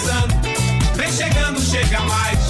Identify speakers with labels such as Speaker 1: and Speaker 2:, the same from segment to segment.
Speaker 1: dançando. Vem chegando, chega mais.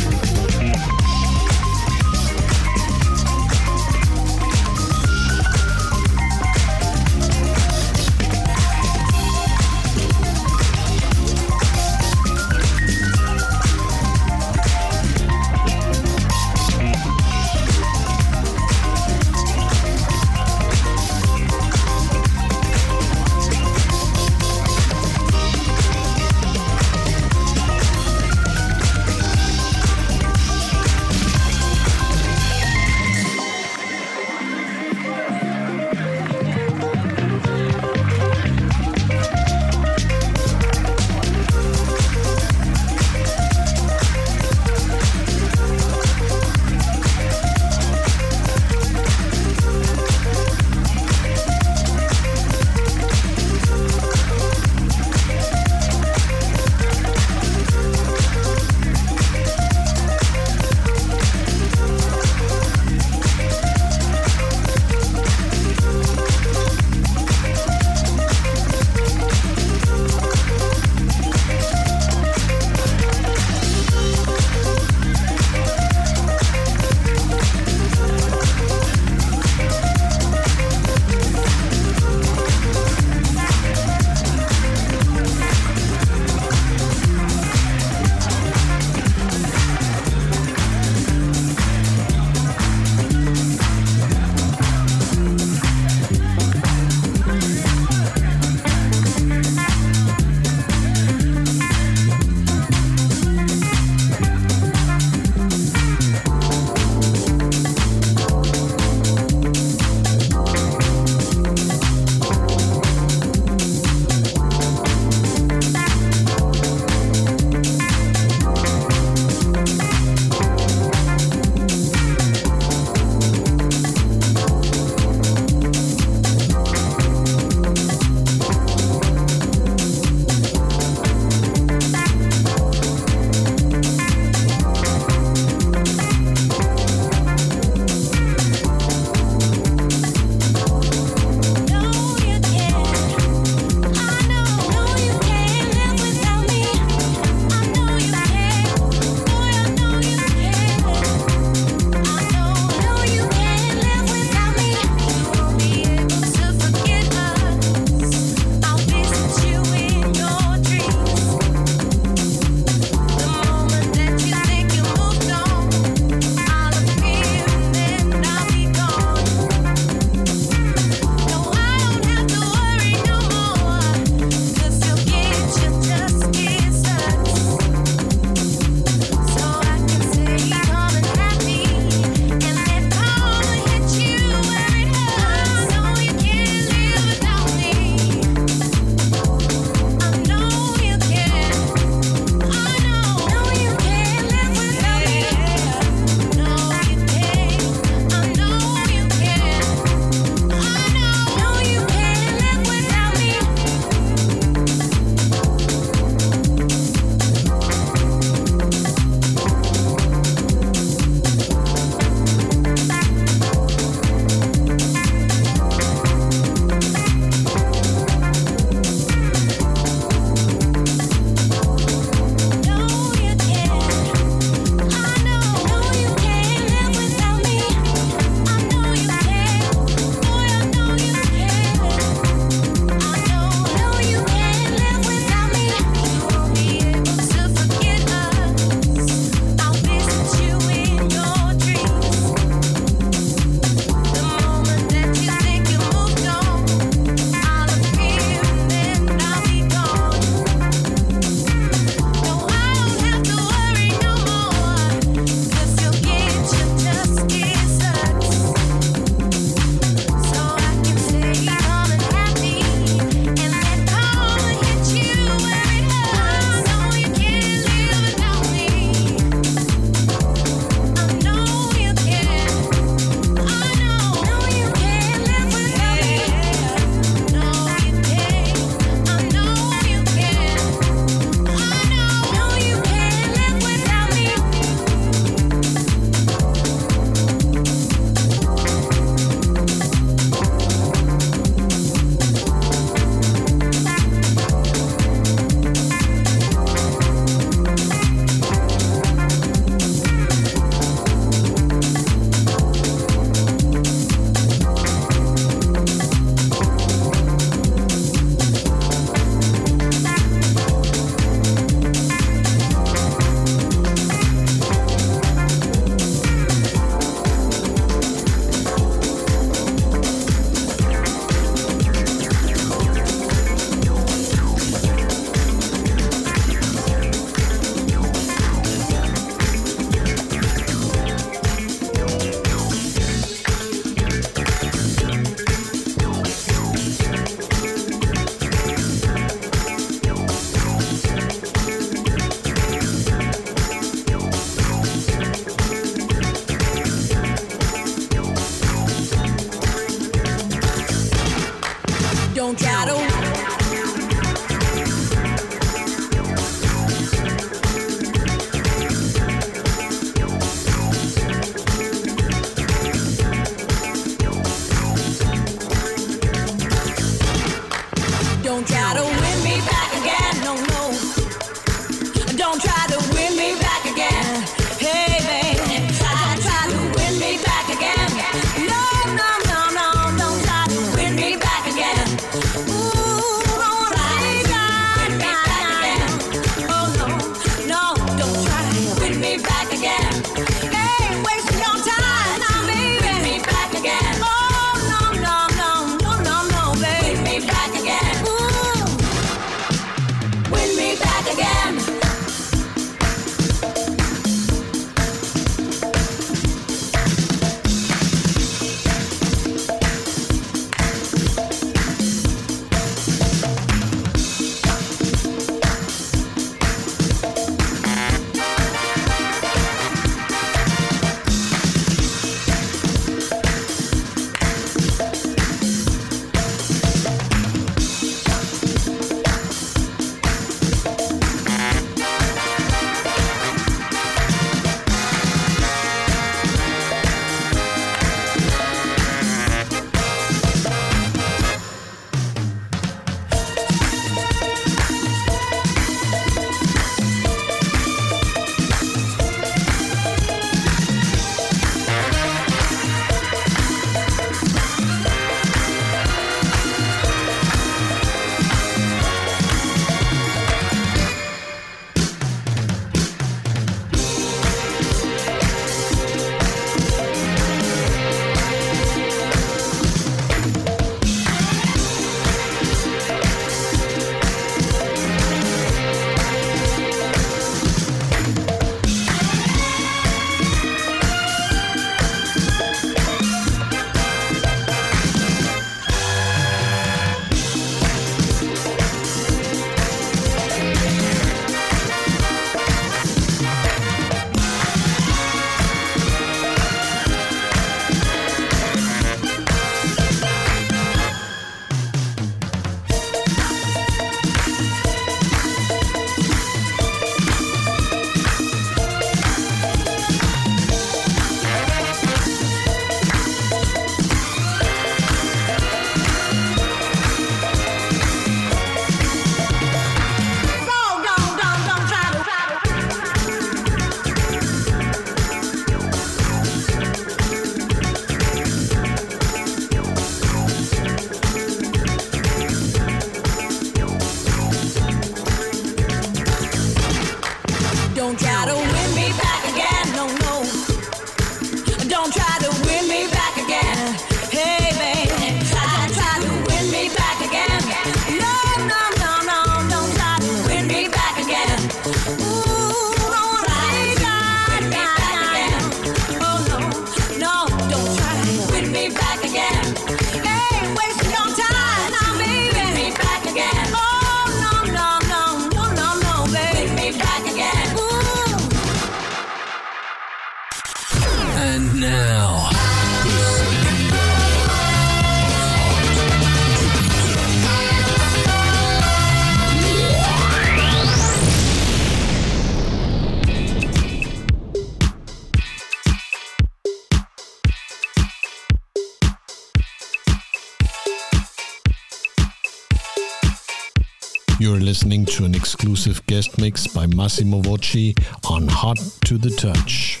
Speaker 2: Listening to an exclusive guest mix by Massimo Vocci on Hot to the Touch.